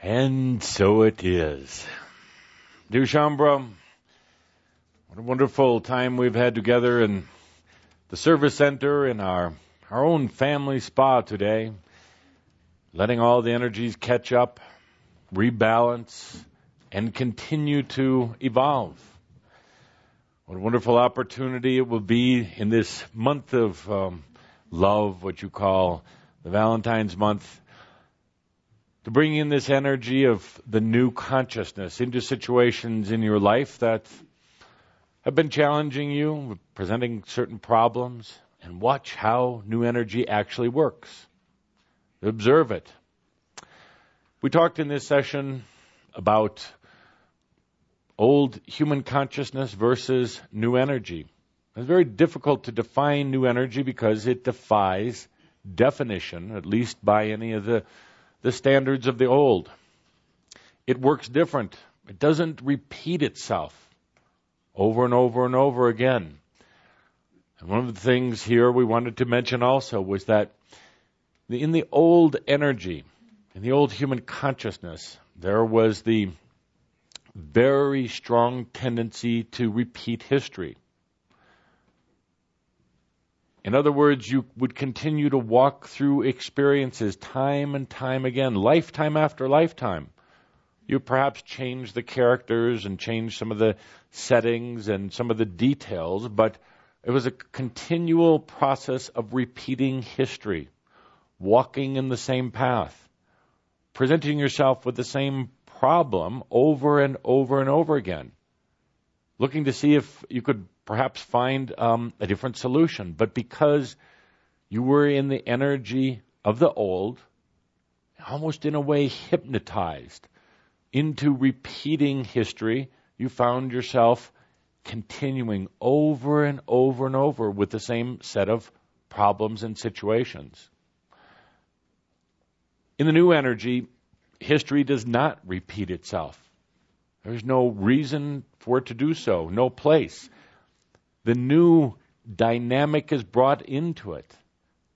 And so it is. Dear Shaumbra, what a wonderful time we've had together in the service center in our, our own family spa today, letting all the energies catch up, rebalance, and continue to evolve. What a wonderful opportunity it will be in this month of um, love, what you call the Valentine's month, to bring in this energy of the new consciousness into situations in your life that have been challenging you, presenting certain problems, and watch how new energy actually works. Observe it. We talked in this session about old human consciousness versus new energy. It's very difficult to define new energy because it defies definition, at least by any of the the standards of the old. It works different. It doesn't repeat itself over and over and over again. And one of the things here we wanted to mention also was that in the old energy, in the old human consciousness, there was the very strong tendency to repeat history. In other words, you would continue to walk through experiences time and time again, lifetime after lifetime. You perhaps change the characters and change some of the settings and some of the details, but it was a continual process of repeating history, walking in the same path, presenting yourself with the same problem over and over and over again, looking to see if you could perhaps find um, a different solution. But because you were in the energy of the old, almost in a way hypnotized into repeating history, you found yourself continuing over and over and over with the same set of problems and situations. In the new energy, history does not repeat itself. There's no reason for it to do so, no place the new dynamic is brought into it.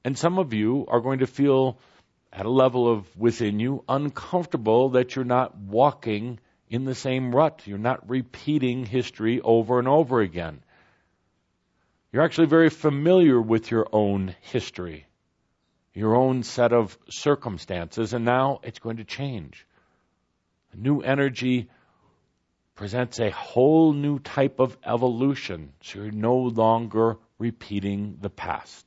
And some of you are going to feel at a level of within you uncomfortable that you're not walking in the same rut. You're not repeating history over and over again. You're actually very familiar with your own history, your own set of circumstances, and now it's going to change. A new energy presents a whole new type of evolution. So you're no longer repeating the past.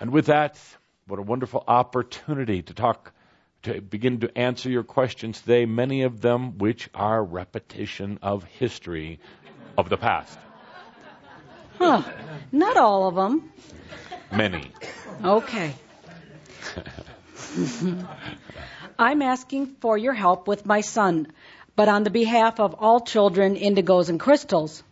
And with that, what a wonderful opportunity to talk, to begin to answer your questions today, many of them which are repetition of history of the past. Huh. Not all of them. Many. Okay. I'm asking for your help with my son but on the behalf of all children, indigos, and crystals.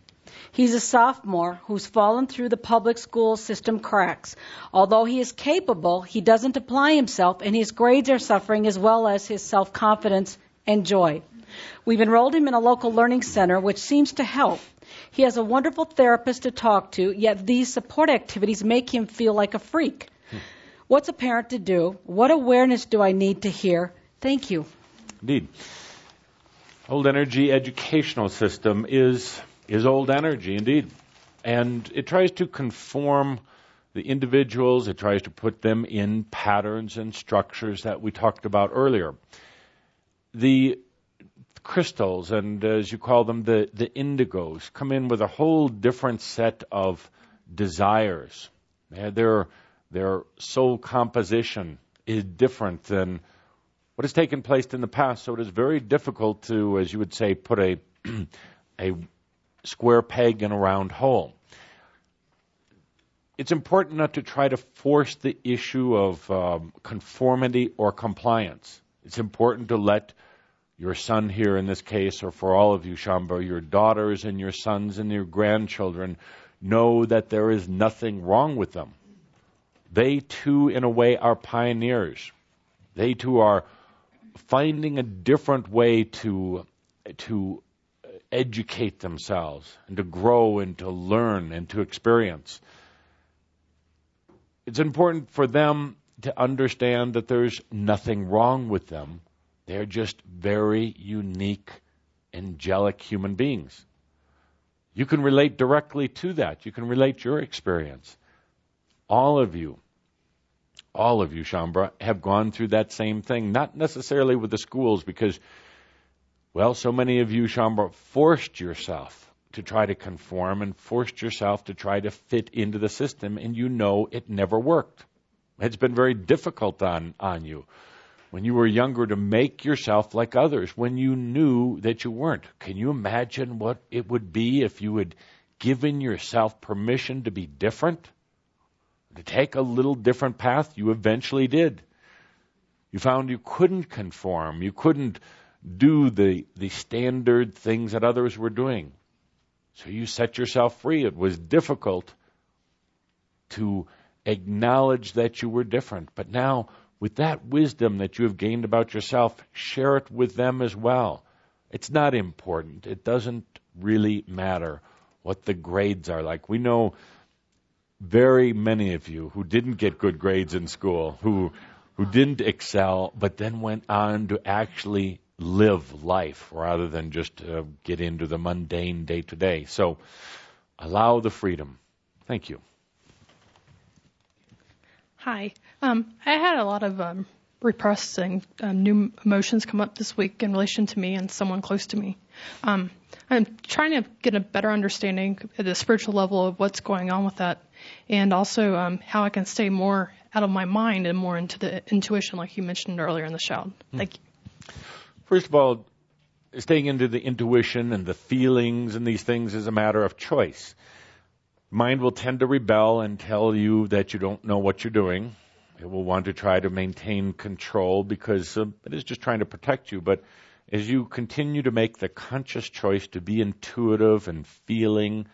He's a sophomore who's fallen through the public school system cracks. Although he is capable, he doesn't apply himself, and his grades are suffering as well as his self confidence and joy. We've enrolled him in a local learning center, which seems to help. He has a wonderful therapist to talk to, yet these support activities make him feel like a freak. What's a parent to do? What awareness do I need to hear? Thank you. Indeed old energy educational system is is old energy indeed, and it tries to conform the individuals. It tries to put them in patterns and structures that we talked about earlier. The crystals and as you call them the the indigos come in with a whole different set of desires. Their their soul composition is different than what has taken place in the past. So it is very difficult to, as you would say, put a a square peg in a round hole. It's important not to try to force the issue of um, conformity or compliance. It's important to let your son here in this case, or for all of you, Shaumbra, your daughters and your sons and your grandchildren, know that there is nothing wrong with them. They too, in a way, are pioneers. They too are finding a different way to to educate themselves and to grow and to learn and to experience. It's important for them to understand that there's nothing wrong with them. They're just very unique, angelic human beings. You can relate directly to that. You can relate your experience. All of you, all of you, Shaumbra, have gone through that same thing. Not necessarily with the schools, because, well, so many of you, Shaumbra, forced yourself to try to conform and forced yourself to try to fit into the system, and you know it never worked. It's been very difficult on, on you when you were younger to make yourself like others when you knew that you weren't. Can you imagine what it would be if you had given yourself permission to be different? To take a little different path? You eventually did. You found you couldn't conform. You couldn't do the, the standard things that others were doing. So you set yourself free. It was difficult to acknowledge that you were different. But now, with that wisdom that you have gained about yourself, share it with them as well. It's not important. It doesn't really matter what the grades are like. We know very many of you who didn't get good grades in school, who who didn't excel, but then went on to actually live life rather than just uh, get into the mundane day to day. So allow the freedom. Thank you. Hi. Um, I had a lot of um, repressed and um, new emotions come up this week in relation to me and someone close to me. Um, I'm trying to get a better understanding at the spiritual level of what's going on with that, and also um, how I can stay more out of my mind and more into the intuition, like you mentioned earlier in the show. Hmm. Thank you. First of all, staying into the intuition and the feelings and these things is a matter of choice. Mind will tend to rebel and tell you that you don't know what you're doing. It will want to try to maintain control because uh, it is just trying to protect you. But as you continue to make the conscious choice to be intuitive and feeling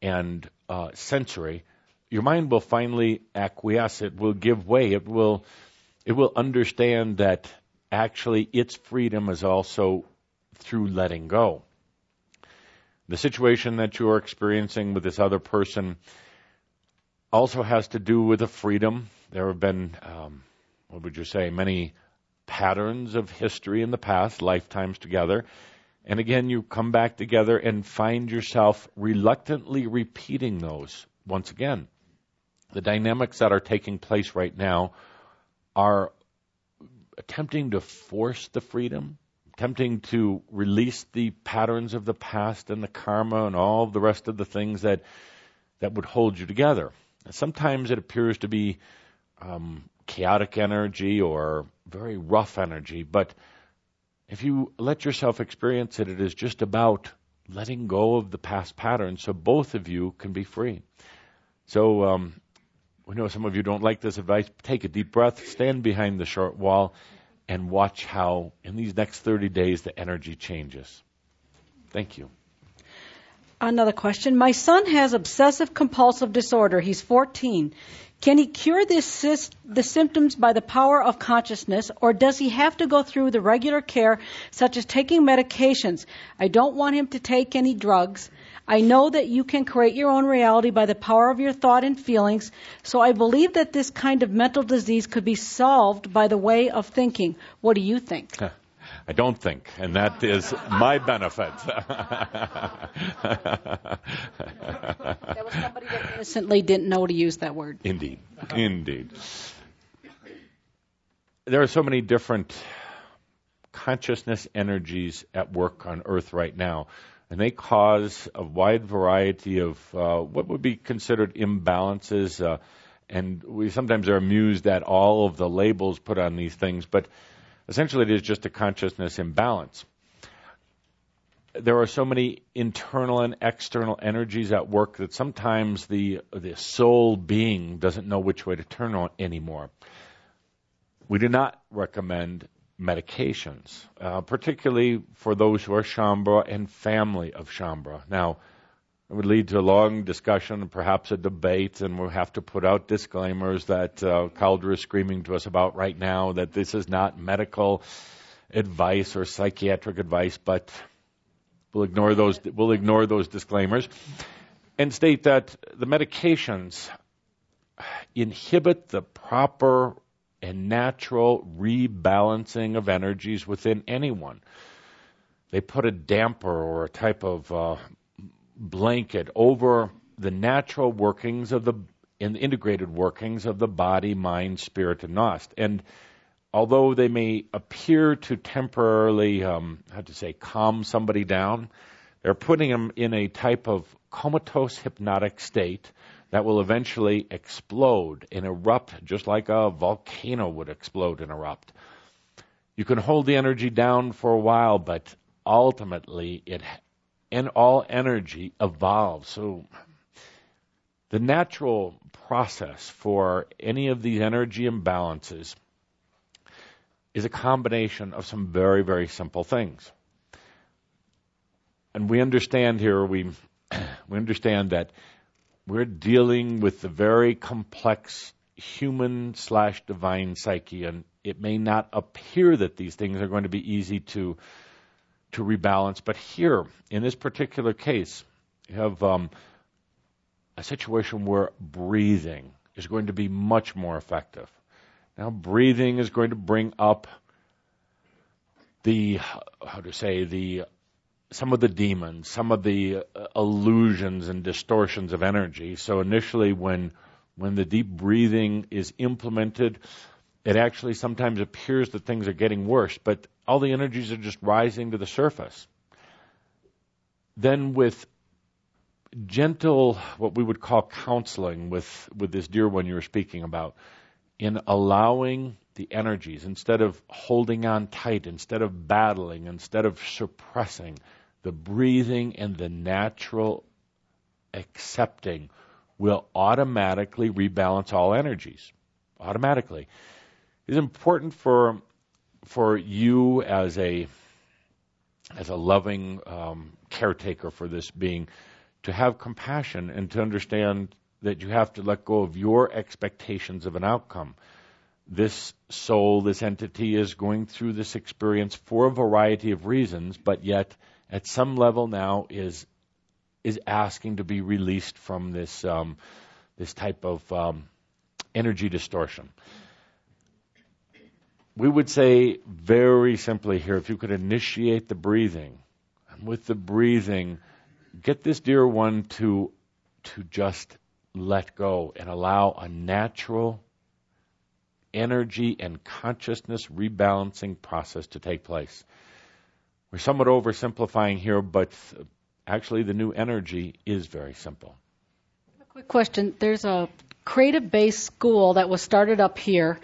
and uh, sensory, your mind will finally acquiesce. It will give way. It will, it will understand that actually its freedom is also through letting go the situation that you are experiencing with this other person also has to do with a freedom. There have been, um, what would you say, many patterns of history in the past, lifetimes together. And again, you come back together and find yourself reluctantly repeating those once again. The dynamics that are taking place right now are attempting to force the freedom attempting to release the patterns of the past and the karma and all the rest of the things that that would hold you together. And sometimes it appears to be um, chaotic energy or very rough energy, but if you let yourself experience it, it is just about letting go of the past patterns so both of you can be free. So um, we know some of you don't like this advice. Take a deep breath, stand behind the short wall, and watch how in these next 30 days the energy changes. Thank you. Another question. My son has obsessive compulsive disorder. He's 14. Can he cure this, the symptoms by the power of consciousness, or does he have to go through the regular care, such as taking medications? I don't want him to take any drugs. I know that you can create your own reality by the power of your thought and feelings, so I believe that this kind of mental disease could be solved by the way of thinking. What do you think? I don't think, and that is my benefit. There was somebody that innocently didn't know to use that word. Indeed, indeed. There are so many different consciousness energies at work on Earth right now and they cause a wide variety of uh, what would be considered imbalances. Uh, and we sometimes are amused at all of the labels put on these things, but essentially it is just a consciousness imbalance. There are so many internal and external energies at work that sometimes the the soul being doesn't know which way to turn on anymore. We do not recommend medications, uh, particularly for those who are Shaumbra and family of Shaumbra. Now, it would lead to a long discussion, perhaps a debate, and we'll have to put out disclaimers that uh, Cauldre is screaming to us about right now that this is not medical advice or psychiatric advice, but we'll ignore those. We'll ignore those disclaimers and state that the medications inhibit the proper and natural rebalancing of energies within anyone. They put a damper or a type of uh, blanket over the natural workings of the in integrated workings of the body, mind, spirit, and gnost. And although they may appear to temporarily, um, how to say, calm somebody down, they're putting them in a type of comatose hypnotic state that will eventually explode and erupt just like a volcano would explode and erupt. You can hold the energy down for a while, but ultimately it and all energy evolves. So the natural process for any of these energy imbalances is a combination of some very, very simple things. And we understand here, we, we understand that we're dealing with the very complex human slash divine psyche, and it may not appear that these things are going to be easy to to rebalance. But here, in this particular case, you have um, a situation where breathing is going to be much more effective. Now, breathing is going to bring up the how to say the some of the demons, some of the uh, illusions and distortions of energy. So initially, when when the deep breathing is implemented, it actually sometimes appears that things are getting worse, but all the energies are just rising to the surface. Then with gentle, what we would call counseling with, with this dear one you were speaking about, in allowing the energies, instead of holding on tight, instead of battling, instead of suppressing, the breathing and the natural accepting will automatically rebalance all energies. Automatically. It's important for for you as a as a loving um, caretaker for this being to have compassion and to understand that you have to let go of your expectations of an outcome. This soul, this entity is going through this experience for a variety of reasons, but yet at some level now is is asking to be released from this um, this type of um, energy distortion. We would say very simply here, if you could initiate the breathing, and with the breathing, get this dear one to to just let go and allow a natural energy and consciousness rebalancing process to take place. We're somewhat oversimplifying here, but actually the new energy is very simple. A quick question. There's a creative based school that was started up here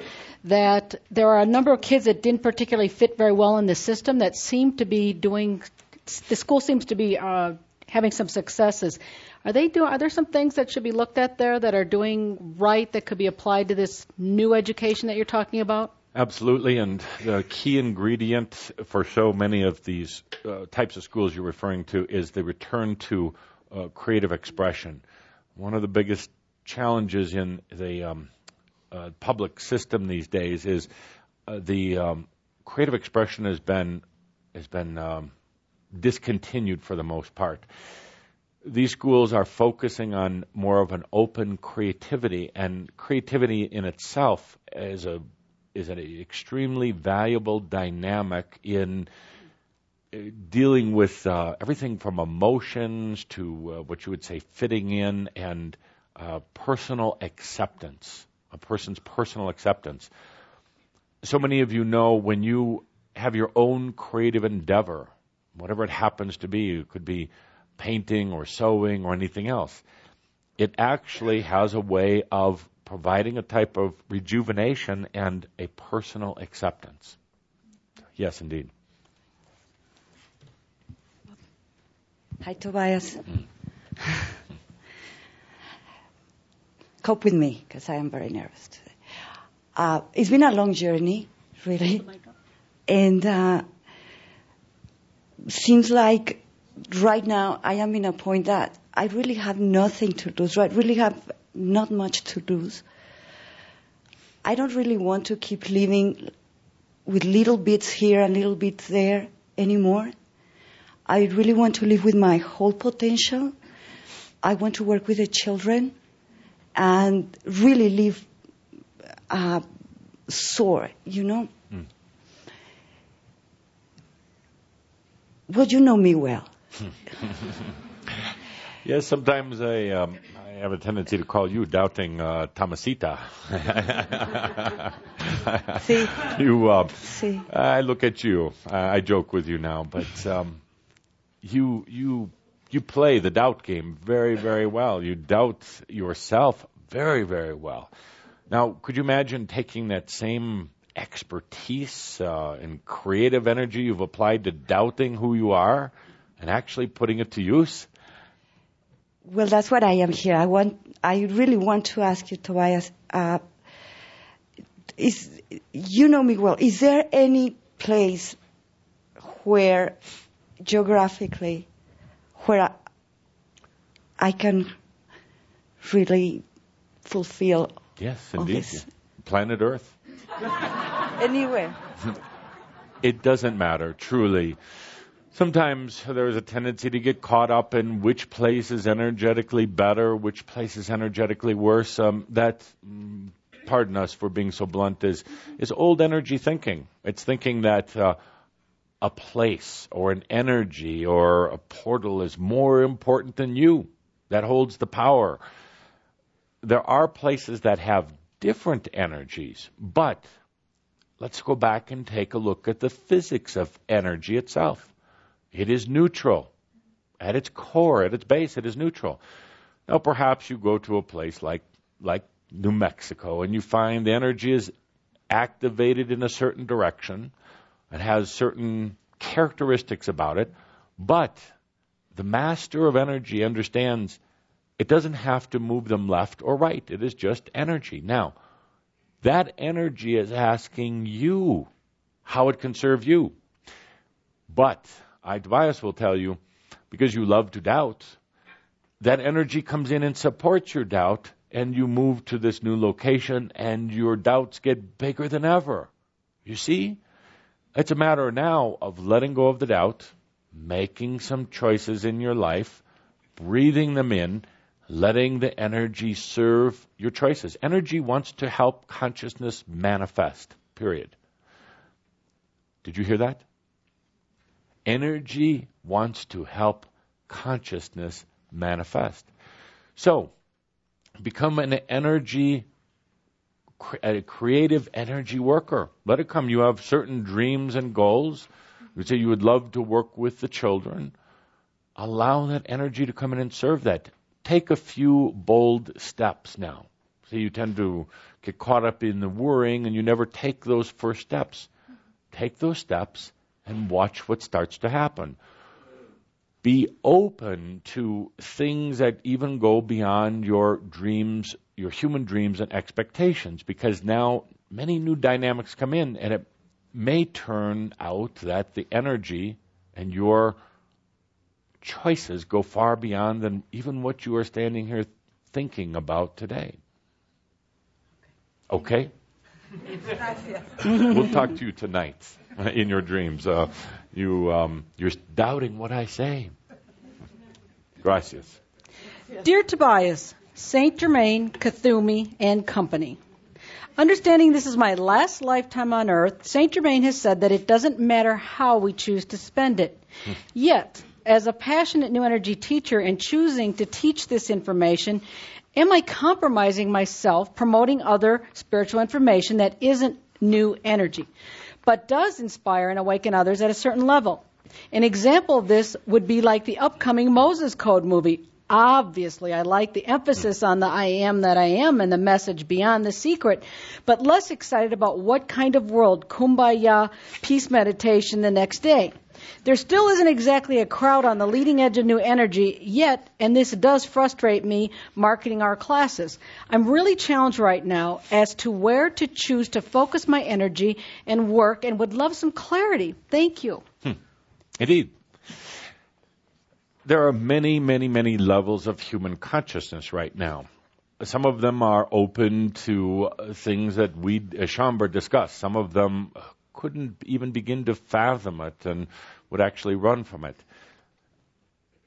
that there are a number of kids that didn't particularly fit very well in the system that seem to be doing the school seems to be uh, having some successes. Are they doing? Are there some things that should be looked at there that are doing right that could be applied to this new education that you're talking about? Absolutely, and the key ingredient for so many of these uh, types of schools you're referring to is the return to uh, creative expression. One of the biggest challenges in the um, uh, public system these days is uh, the um, creative expression has been has been um, discontinued for the most part. These schools are focusing on more of an open creativity, and creativity in itself is a is an extremely valuable dynamic in uh, dealing with uh, everything from emotions to uh, what you would say fitting in and uh, personal acceptance, a person's personal acceptance. So many of you know when you have your own creative endeavor, whatever it happens to be, it could be painting or sewing or anything else, it actually has a way of providing a type of rejuvenation and a personal acceptance. Yes, indeed. Hi, Tobias. Cope with me because I am very nervous today. Uh, it's been a long journey, really. Oh and uh, seems like right now I am in a point that I really have nothing to lose. Right, really have not much to lose. I don't really want to keep living with little bits here and little bits there anymore. I really want to live with my whole potential. I want to work with the children and really live uh, soar, you know. Well, you know me well. Yes, sometimes I um, I have a tendency to call you doubting uh, Tomasita. See? you, uh, See. I look at you. I, I joke with you now, but um, you you you play the doubt game very very well. You doubt yourself very very well. Now, could you imagine taking that same expertise uh, and creative energy you've applied to doubting who you are and actually putting it to use? Well, that's what I am here. I want, I really want to ask you, Tobias. Uh, is you know me well? Is there any place where geographically where I, I can really fulfill Yes, all indeed. this? Planet Earth. Anywhere. It doesn't matter, truly. Sometimes there's a tendency to get caught up in which place is energetically better, which place is energetically worse. Um, that, mm, pardon us for being so blunt, is is old energy thinking. It's thinking that uh, a place or an energy or a portal is more important than you. That holds the power. There are places that have different energies, but let's go back and take a look at the physics of energy itself. It is neutral. At its core, at its base, it is neutral. Now, perhaps you go to a place like, like New Mexico and you find the energy is activated in a certain direction. It has certain characteristics about it, but the master of energy understands it doesn't have to move them left or right. It is just energy. Now, that energy is asking you how it can serve you. But I, Tobias, will tell you, because you love to doubt, that energy comes in and supports your doubt, and you move to this new location, and your doubts get bigger than ever. You see? It's a matter now of letting go of the doubt, making some choices in your life, breathing them in, letting the energy serve your choices. Energy wants to help consciousness manifest, period. Did you hear that? Energy wants to help consciousness manifest. So, become an energy, a creative energy worker. Let it come. You have certain dreams and goals. You say you would love to work with the children. Allow that energy to come in and serve that. Take a few bold steps now. See, you tend to get caught up in the worrying and you never take those first steps. Take those steps and watch what starts to happen. Be open to things that even go beyond your dreams, your human dreams and expectations, because now many new dynamics come in, and it may turn out that the energy and your choices go far beyond than even what you are standing here thinking about today. Okay? we'll talk to you tonight in your dreams. Uh, you, um, you're doubting what I say. Gracias. Dear Tobias, Saint Germain, Kuthumi, and Company. Understanding this is my last lifetime on earth, Saint Germain has said that it doesn't matter how we choose to spend it. Yet, as a passionate new energy teacher and choosing to teach this information, am I compromising myself promoting other spiritual information that isn't new energy, but does inspire and awaken others at a certain level? An example of this would be like the upcoming Moses Code movie. Obviously, I like the emphasis on the I am that I am and the message beyond the secret, but less excited about what kind of world, kumbaya, peace meditation the next day. There still isn't exactly a crowd on the leading edge of new energy yet, and this does frustrate me marketing our classes. I'm really challenged right now as to where to choose to focus my energy and work and would love some clarity. Thank you. Hmm. Indeed. There are many, many, many levels of human consciousness right now. Some of them are open to uh, things that we, as Shaumbra, discussed. Some of them couldn't even begin to fathom it and would actually run from it.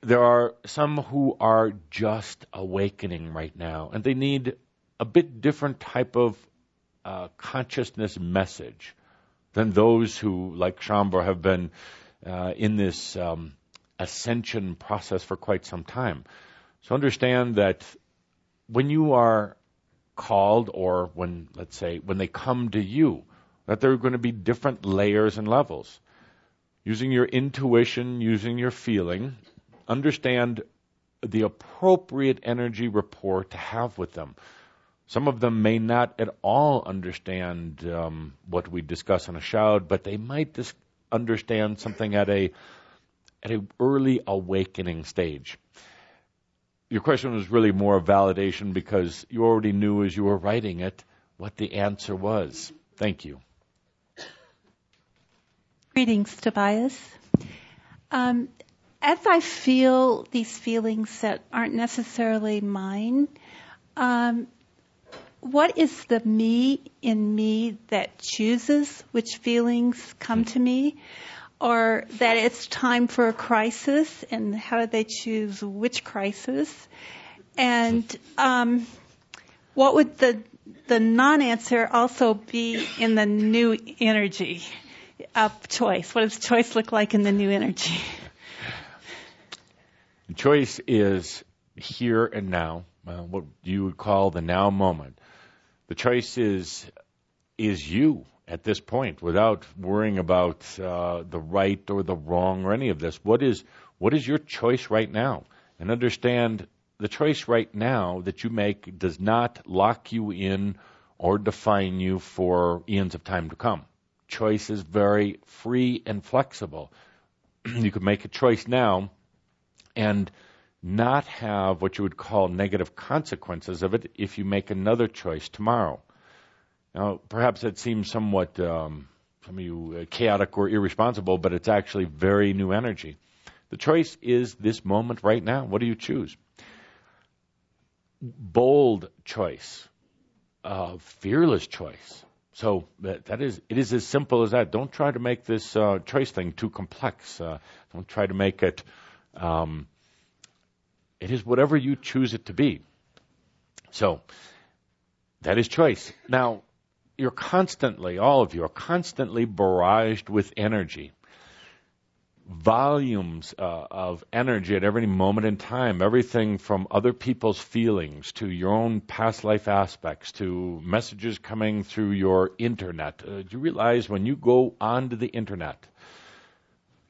There are some who are just awakening right now, and they need a bit different type of uh, consciousness message than those who, like Shaumbra, have been uh, in this um, ascension process for quite some time. So understand that when you are called, or when, let's say, when they come to you, that there are going to be different layers and levels. Using your intuition, using your feeling, understand the appropriate energy rapport to have with them. Some of them may not at all understand um, what we discuss in a Shoud, but they might dis- understand something at a at an early awakening stage. Your question was really more a validation because you already knew as you were writing it what the answer was. Thank you. Greetings, Tobias. Um, as I feel these feelings that aren't necessarily mine, um, what is the me in me that chooses which feelings come to me? Or that it's time for a crisis, and how do they choose which crisis? And um, what would the the non-answer also be in the new energy of choice? What does choice look like in the new energy? Choice is here and now, uh, what you would call the now moment. The choice is is you at this point, without worrying about uh, the right or the wrong or any of this. What is what is your choice right now? And understand the choice right now that you make does not lock you in or define you for eons of time to come. Choice is very free and flexible. you can make a choice now and not have what you would call negative consequences of it if you make another choice tomorrow. Now, perhaps that seems somewhat, um, some of you, uh, chaotic or irresponsible, but it's actually very new energy. The choice is this moment right now. What do you choose? Bold choice, uh, fearless choice. So that, that is, it is as simple as that. Don't try to make this uh, choice thing too complex. Uh, don't try to make it um, it is whatever you choose it to be. So, that is choice. Now, you're constantly, all of you are constantly barraged with energy. Volumes uh, of energy at every moment in time. Everything from other people's feelings to your own past life aspects to messages coming through your internet. Uh, do you realize when you go onto the internet,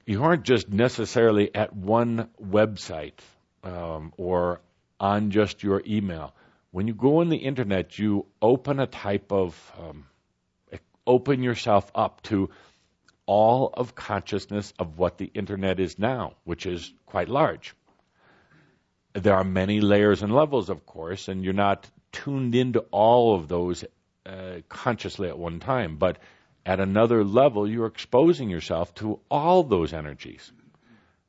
you aren't just necessarily at one website um, or on just your email. When you go on the internet, you open a type of um, open yourself up to all of consciousness of what the internet is now, which is quite large. There are many layers and levels, of course, and you're not tuned into all of those uh, consciously at one time, but at another level, you're exposing yourself to all those energies.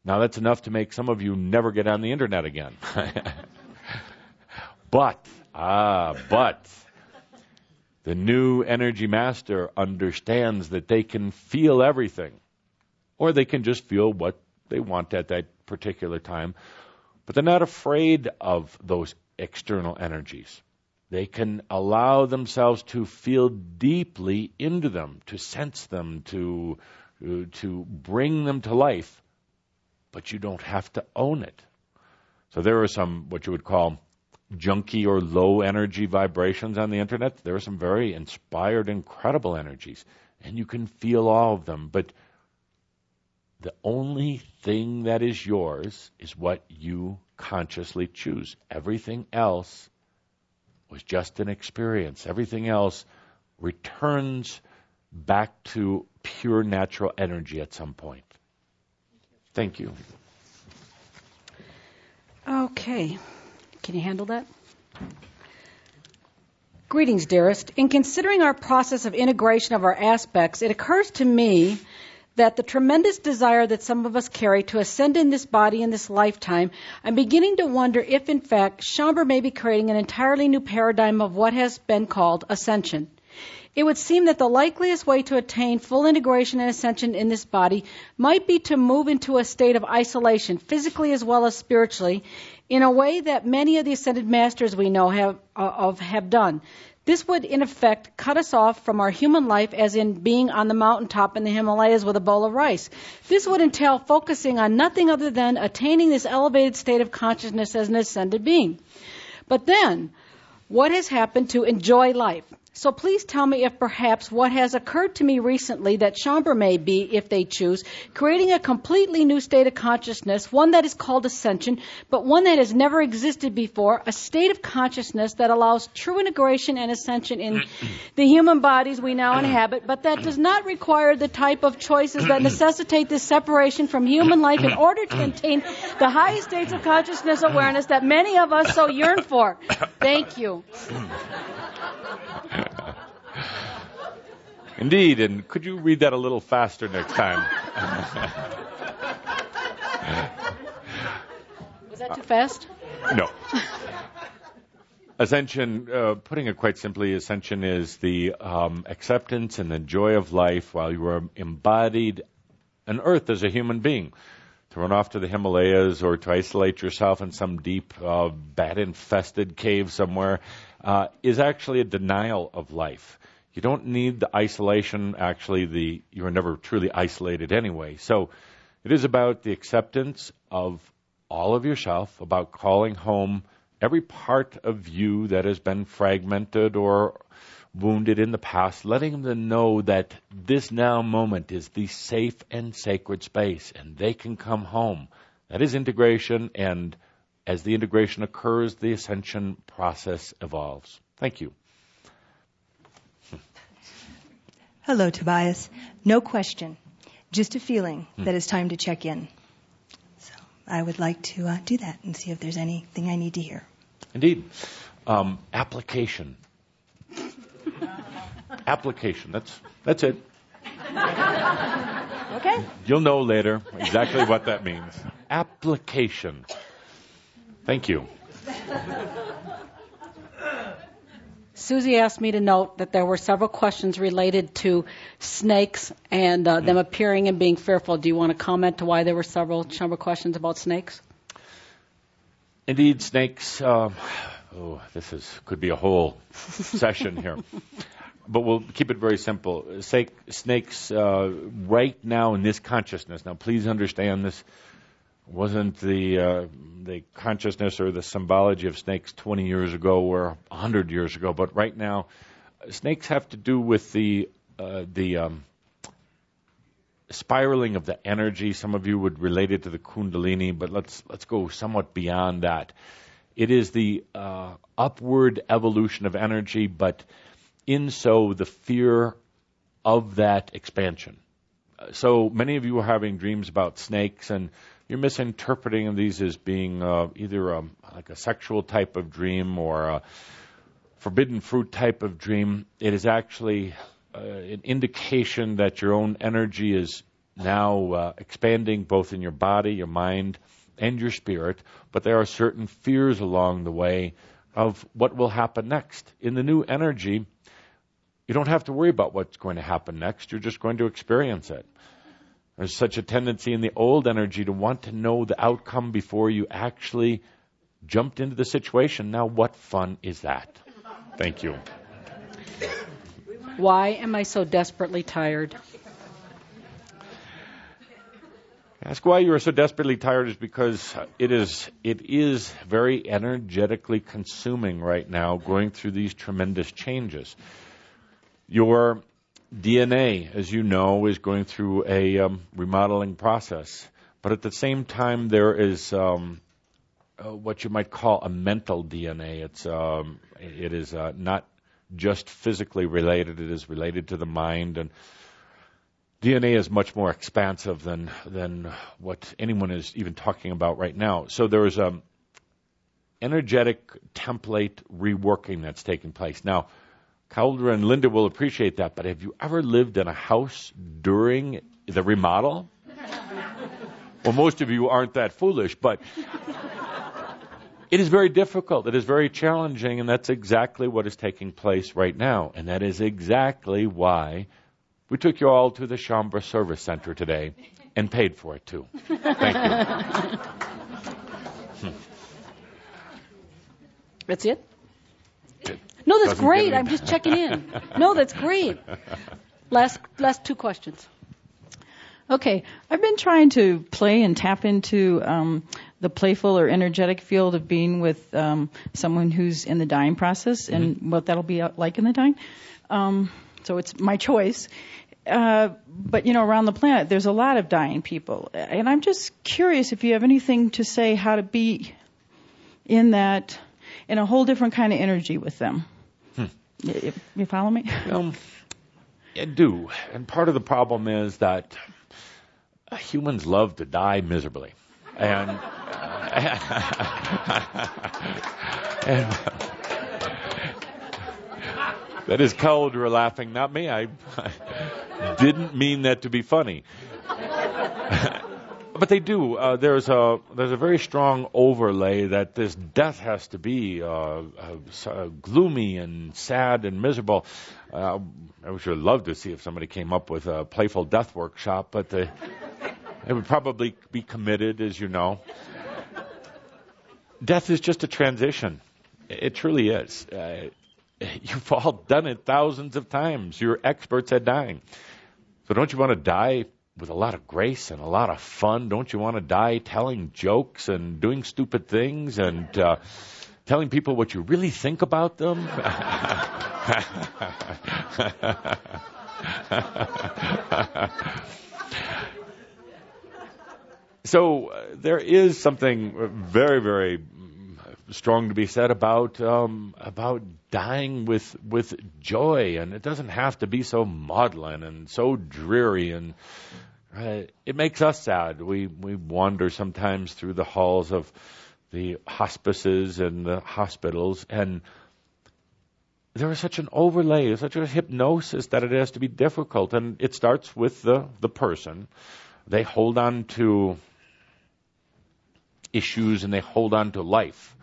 Now, that's enough to make some of you never get on the internet again. but, ah, but, the new energy master understands that they can feel everything, or they can just feel what they want at that particular time, but they're not afraid of those external energies. They can allow themselves to feel deeply into them, to sense them, to, to bring them to life, but you don't have to own it. So there are some, what you would call junky or low energy vibrations on the internet. There are some very inspired, incredible energies, and you can feel all of them. But the only thing that is yours is what you consciously choose. Everything else was just an experience. Everything else returns back to pure natural energy at some point. Thank you. Okay. Can you handle that? Greetings, dearest. In considering our process of integration of our aspects, it occurs to me that the tremendous desire that some of us carry to ascend in this body in this lifetime, I'm beginning to wonder if, in fact, Shaumbra may be creating an entirely new paradigm of what has been called ascension. It would seem that the likeliest way to attain full integration and ascension in this body might be to move into a state of isolation, physically as well as spiritually, in a way that many of the ascended masters we know have, uh, of have done. This would, in effect, cut us off from our human life, as in being on the mountaintop in the Himalayas with a bowl of rice. This would entail focusing on nothing other than attaining this elevated state of consciousness as an ascended being. But then, what has happened to enjoy life? So please tell me if perhaps what has occurred to me recently that Shaumbra may be, if they choose, creating a completely new state of consciousness, one that is called ascension, but one that has never existed before, a state of consciousness that allows true integration and ascension in the human bodies we now inhabit, but that does not require the type of choices that necessitate this separation from human life in order to attain the highest states of consciousness awareness that many of us so yearn for. Thank you. Indeed, and could you read that a little faster next time? Was that too fast? No. Ascension, uh, putting it quite simply, ascension is the um, acceptance and the joy of life while you are embodied on earth as a human being. To run off to the Himalayas or to isolate yourself in some deep, uh, bat infested cave somewhere uh, is actually a denial of life. You don't need the isolation. Actually, the you are never truly isolated anyway. So it is about the acceptance of all of yourself, about calling home every part of you that has been fragmented or wounded in the past, letting them know that this now moment is the safe and sacred space and they can come home. That is integration and as the integration occurs, the ascension process evolves. Thank you. Hello, Tobias. No question, just a feeling hmm. that it's time to check in. So I would like to uh, do that and see if there's anything I need to hear. Indeed. Um, application. application. That's that's it. Okay. You'll know later exactly what that means. Application. Thank you. Susie asked me to note that there were several questions related to snakes and uh, them appearing and being fearful. Do you want to comment to why there were several Shaumbra questions about snakes? Indeed, snakes. Uh, oh, this is could be a whole session here, but we'll keep it very simple. Snakes, uh, right now in this consciousness. Now, please understand this wasn't the uh, the consciousness or the symbology of snakes 20 years ago or 100 years ago, but right now, snakes have to do with the uh, the um, spiraling of the energy. Some of you would relate it to the Kundalini, but let's let's go somewhat beyond that. It is the uh, upward evolution of energy, but in so the fear of that expansion. So many of you are having dreams about snakes and you're misinterpreting these as being uh, either a, like a sexual type of dream or a forbidden fruit type of dream. It is actually uh, an indication that your own energy is now uh, expanding both in your body, your mind, and your spirit, but there are certain fears along the way of what will happen next. In the new energy, you don't have to worry about what's going to happen next. You're just going to experience it. There's such a tendency in the old energy to want to know the outcome before you actually jumped into the situation. Now, what fun is that? Thank you. Why am I so desperately tired? Ask why you are so desperately tired is because it is it is very energetically consuming right now going through these tremendous changes. Your DNA, as you know, is going through a um, remodeling process. But at the same time, there is um, uh, what you might call a mental DNA. It's um, it is uh, not just physically related; it is related to the mind, and DNA is much more expansive than than what anyone is even talking about right now. So there is a energetic template reworking that's taking place now Cauldre and Linda will appreciate that, but have you ever lived in a house during the remodel? well, most of you aren't that foolish, but it is very difficult. It is very challenging, and that's exactly what is taking place right now. And that is exactly why we took you all to the Shaumbra Service Center today and paid for it too. Thank you. That's it? No, that's Doesn't great. I'm just checking in. No, that's great. Last last two questions. Okay, I've been trying to play and tap into um, the playful or energetic field of being with um, someone who's in the dying process and what that'll be like in the dying. Um, so it's my choice. Uh, but you know, around the planet, there's a lot of dying people, and I'm just curious if you have anything to say how to be in that, in a whole different kind of energy with them. You, you follow me? Um, I do. And part of the problem is that uh, humans love to die miserably. And, and that is Cauldre laughing, not me. I, I didn't mean that to be funny. But they do. Uh, there's a there's a very strong overlay that this death has to be uh, uh, uh, gloomy and sad and miserable. Uh, I would sure love to see if somebody came up with a playful death workshop, but it would probably be committed, as you know. Death is just a transition. It truly is. Uh, you've all done it thousands of times. You're experts at dying. So don't you want to die with a lot of grace and a lot of fun? Don't you want to die telling jokes and doing stupid things and uh, telling people what you really think about them? so uh, there is something very, very strong to be said about um, about dying with with joy, and it doesn't have to be so maudlin and so dreary and uh, it makes us sad. We we wander sometimes through the halls of the hospices and the hospitals, and there is such an overlay, such a hypnosis that it has to be difficult. And it starts with the the person. They hold on to issues and they hold on to life,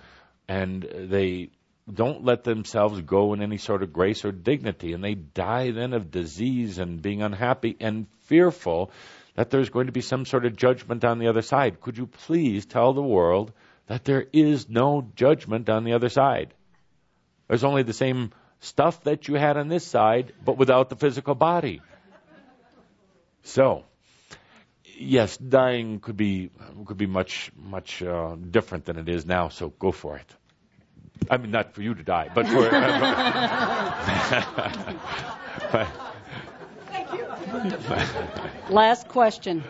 and they don't let themselves go in any sort of grace or dignity, and they die then of disease and being unhappy and fearful that there's going to be some sort of judgment on the other side. Could you please tell the world that there is no judgment on the other side? There's only the same stuff that you had on this side, but without the physical body. So, yes, dying could be could be much much uh, different than it is now. So go for it. I mean, not for you to die, but for. but- Last question.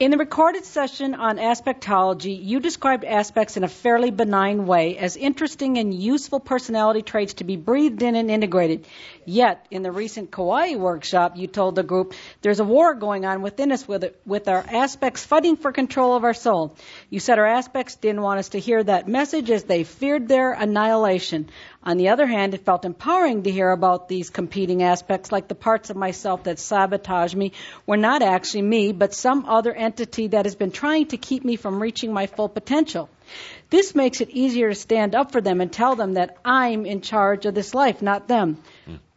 In the recorded session on aspectology, you described aspects in a fairly benign way as interesting and useful personality traits to be breathed in and integrated. Yet, in the recent Kauai workshop, you told the group there's a war going on within us with, with our aspects fighting for control of our soul. You said our aspects didn't want us to hear that message as they feared their annihilation. On the other hand, it felt empowering to hear about these competing aspects, like the parts of myself that sabotage me were not actually me, but some other entity that has been trying to keep me from reaching my full potential. This makes it easier to stand up for them and tell them that I'm in charge of this life, not them.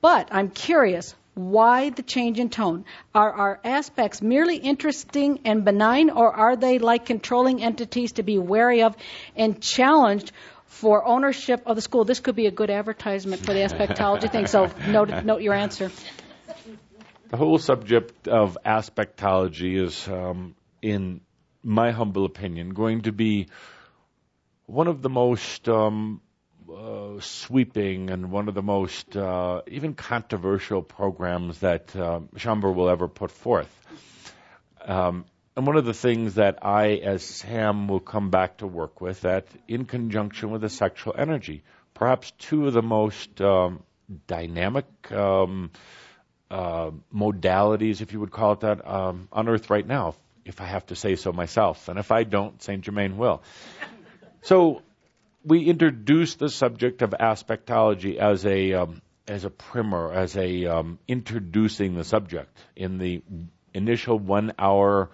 But I'm curious, why the change in tone? Are our aspects merely interesting and benign, or are they like controlling entities to be wary of and challenged for ownership of the school? This could be a good advertisement for the aspectology thing, so note, note your answer. The whole subject of aspectology is, um, in my humble opinion, going to be one of the most um, uh, sweeping and one of the most uh, even controversial programs that uh, will ever put forth. Um, and one of the things that I, as Sam, will come back to work with, that in conjunction with the sexual energy, perhaps two of the most um, dynamic um, uh, modalities, if you would call it that, um, on Earth right now, if I have to say so myself. And if I don't, Saint Germain will. So we introduced the subject of aspectology as a um, as a primer, as a um, introducing the subject in the initial one hour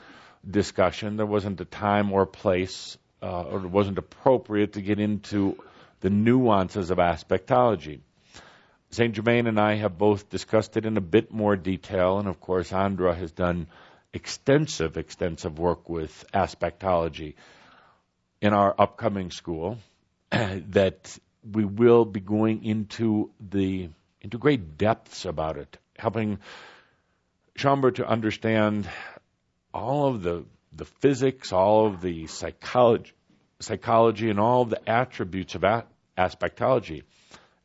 discussion. There wasn't a time or place, uh, or it wasn't appropriate to get into the nuances of aspectology. Saint Germain and I have both discussed it in a bit more detail, and of course, Andra has done extensive, extensive work with aspectology in our upcoming school that we will be going into the into great depths about it, helping Shaumbra to understand all of the the physics, all of the psychology, psychology, and all of the attributes of a- aspectology.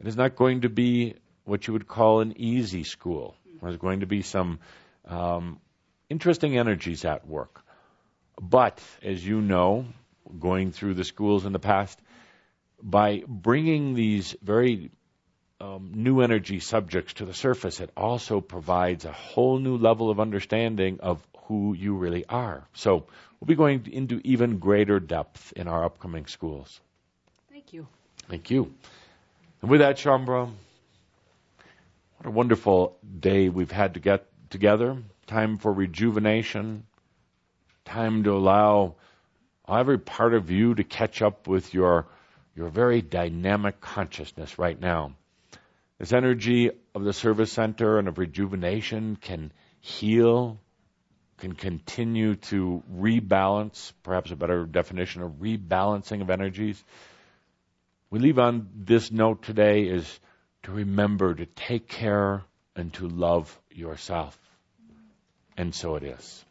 It is not going to be what you would call an easy school. There's going to be some um, interesting energies at work. But as you know, going through the schools in the past, by bringing these very um, new energy subjects to the surface, it also provides a whole new level of understanding of who you really are. So we'll be going into even greater depth in our upcoming schools. Thank you. Thank you. And with that, Shaumbra, what a wonderful day we've had to get together. Time for rejuvenation. Time to allow every part of you to catch up with your your very dynamic consciousness right now. This energy of the service center and of rejuvenation can heal, can continue to rebalance, perhaps a better definition of rebalancing of energies. We leave on this note today is to remember to take care and to love yourself. And so it is.